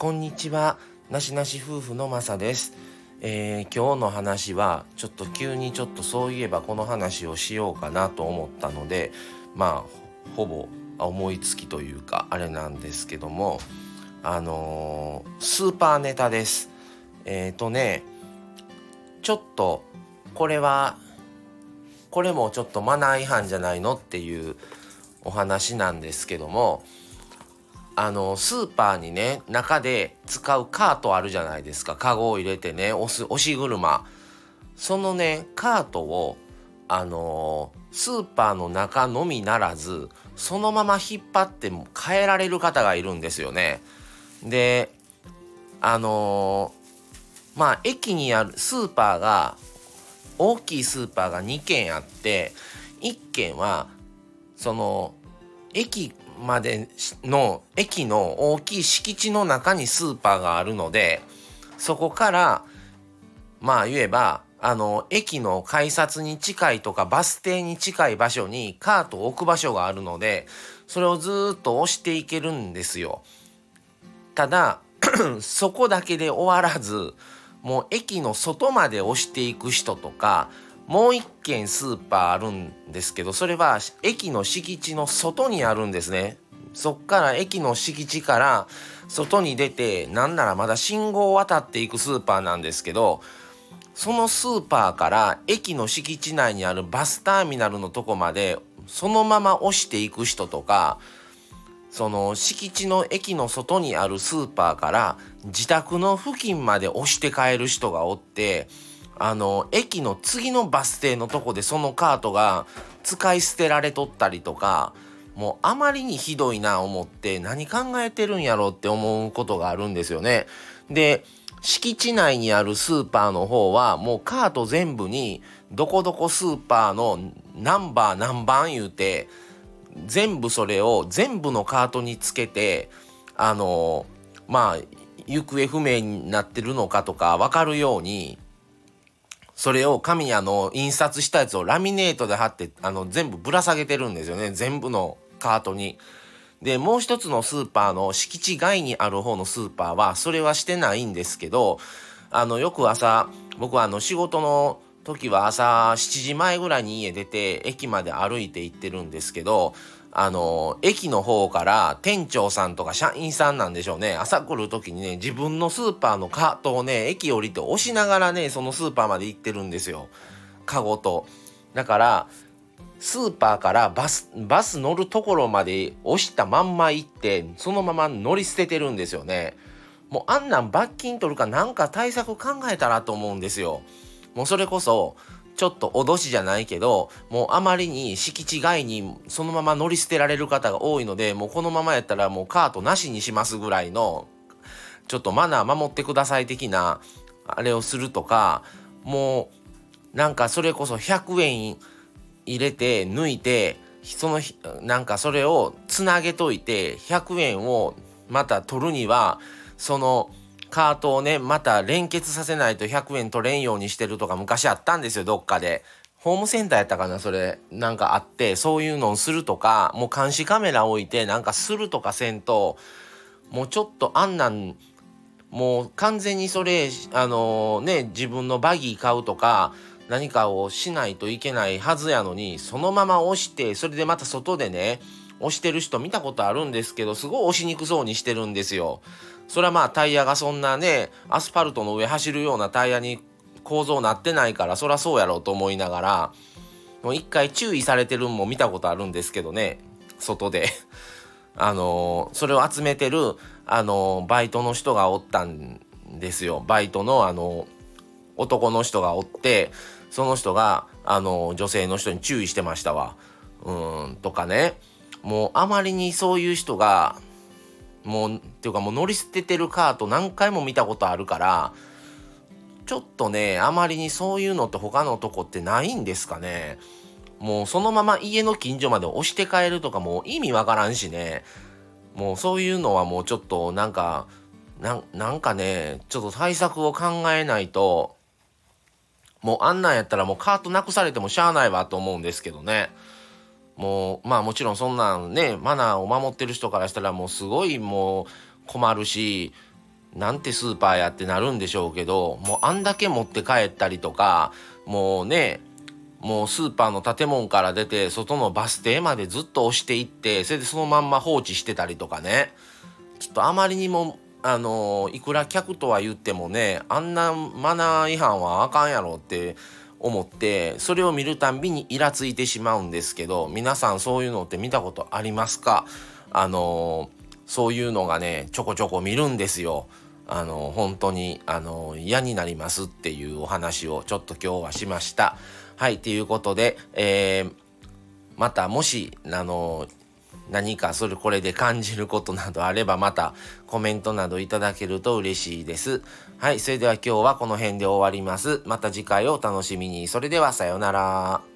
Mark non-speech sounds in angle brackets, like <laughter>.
こんにちは。なしなし夫婦のまさです、えー今日の話はちょっと急にちょっとそういえばこの話をしようかなと思ったのでまあほぼ思いつきというかあれなんですけどもあのースーパーネタです。えっ、とねちょっとこれはこれもちょっとマナー違反じゃないのっていうお話なんですけどもあのスーパーにね中で使うカートあるじゃないですかカゴを入れてね押す押し車そのねカートをあのスーパーの中のみならずそのまま引っ張っても変えられる方がいるんですよね。であのまあ駅にあるスーパーが大きいスーパーが2軒あって1軒はその駅までの駅の大きい敷地の中にスーパーがあるのでそこからまあ言えばあの駅の改札に近いとかバス停に近い場所にカートを置く場所があるのでそれをずっと押していけるんですよ。ただ <clears throat> そこだけで終わらずもう駅の外まで押していく人とかもう一軒スーパーあるんですけどそれは駅の敷地の外にあるんですね。そっから駅の敷地から外に出てなんならまだ信号を渡っていくスーパーなんですけどそのスーパーから駅の敷地内にあるバスターミナルのとこまでそのまま押していく人とかその敷地の駅の外にあるスーパーから自宅の付近まで押して帰る人がおってあの駅の次のバス停のとこでそのカートが使い捨てられとったりとかもうあまりにひどいな思って何考えてるんやろって思うことがあるんですよね。で敷地内にあるスーパーの方はもうカート全部にどこどこスーパーのナンバー何番言うて全部それを全部のカートにつけてあのまあ行方不明になってるのかとか分かるようにそれを紙にあの印刷したやつをラミネートで貼ってあの全部ぶら下げてるんですよね全部のカートに。でもう一つのスーパーの敷地外にある方のスーパーはそれはしてないんですけどあのよく朝僕はあの仕事の時は朝7時前ぐらいに家出て駅まで歩いて行ってるんですけどあの駅の方から店長さんとか社員さんなんでしょうね朝来る時にね自分のスーパーのカートをね駅降りて押しながらねそのスーパーまで行ってるんですよカゴと。だからスーパーからバスバス乗るところまで押したまんま行ってそのまま乗り捨ててるんですよね。もうあんなん罰金取るかなんか対策考えたらと思うんですよ。もうそれこそちょっと脅しじゃないけどもうあまりに敷地外にそのまま乗り捨てられる方が多いのでもうこのままやったらもうカートなしにしますぐらいのちょっとマナー守ってください的なあれをするとかもうなんかそれこそ100円入れて抜いてそのなんかそれをつなげといて100円をまた取るにはそのカートをねまた連結させないと100円取れんようにしてるとか昔あったんですよどっかで。ホームセンターやったかなそれなんかあってそういうのをするとかもう監視カメラ置いてなんかするとかせんともうちょっとあんなんもう完全にそれあのね自分のバギー買うとか何かをしないといけないはずやのにそのまま押してそれでまた外でね押してる人見たことあるんですけどすごい押しにくそうにしてるんですよ。それはまあタイヤがそんなねアスファルトの上走るようなタイヤに構造なってないからそりゃそうやろうと思いながらもう一回注意されてるんも見たことあるんですけどね外で。<laughs> あのそれを集めてるあのバイトの人がおったんですよバイトのあの男の人がおってその人があの女性の人に注意してましたわ。うんとかねもうあまりにそういう人がもうっていうかもう乗り捨ててるカート何回も見たことあるからちょっとねあまりにそういうのって他のとこってないんですかね。もうそのまま家の近所まで押して帰るとかもう意味わからんしねもうそういうのはもうちょっとなんかななんかねちょっと対策を考えないともうあんなんやったらもうカートなくされてもしゃあないわと思うんですけどねもうまあもちろんそんなんねマナーを守ってる人からしたらもうすごいもう困るしなんてスーパーやってなるんでしょうけどもうあんだけ持って帰ったりとかもうねもうスーパーの建物から出て外のバス停までずっと押していってそれでそのまんま放置してたりとかね。ちょっとあまりにもあのいくら客とは言ってもねあんなマナー違反はあかんやろって思ってそれを見るたんびにイラついてしまうんですけど皆さんそういうのって見たことありますか？あのそういうのがねちょこちょこ見るんですよ。あの本当にあの嫌になりますっていうお話をちょっと今日はしました。はいということで、えー、またもしあの何かそれこれで感じることなどあればまたコメントなどいただけると嬉しいです。はい、それでは今日はこの辺で終わります。また次回をお楽しみに。それではさようなら。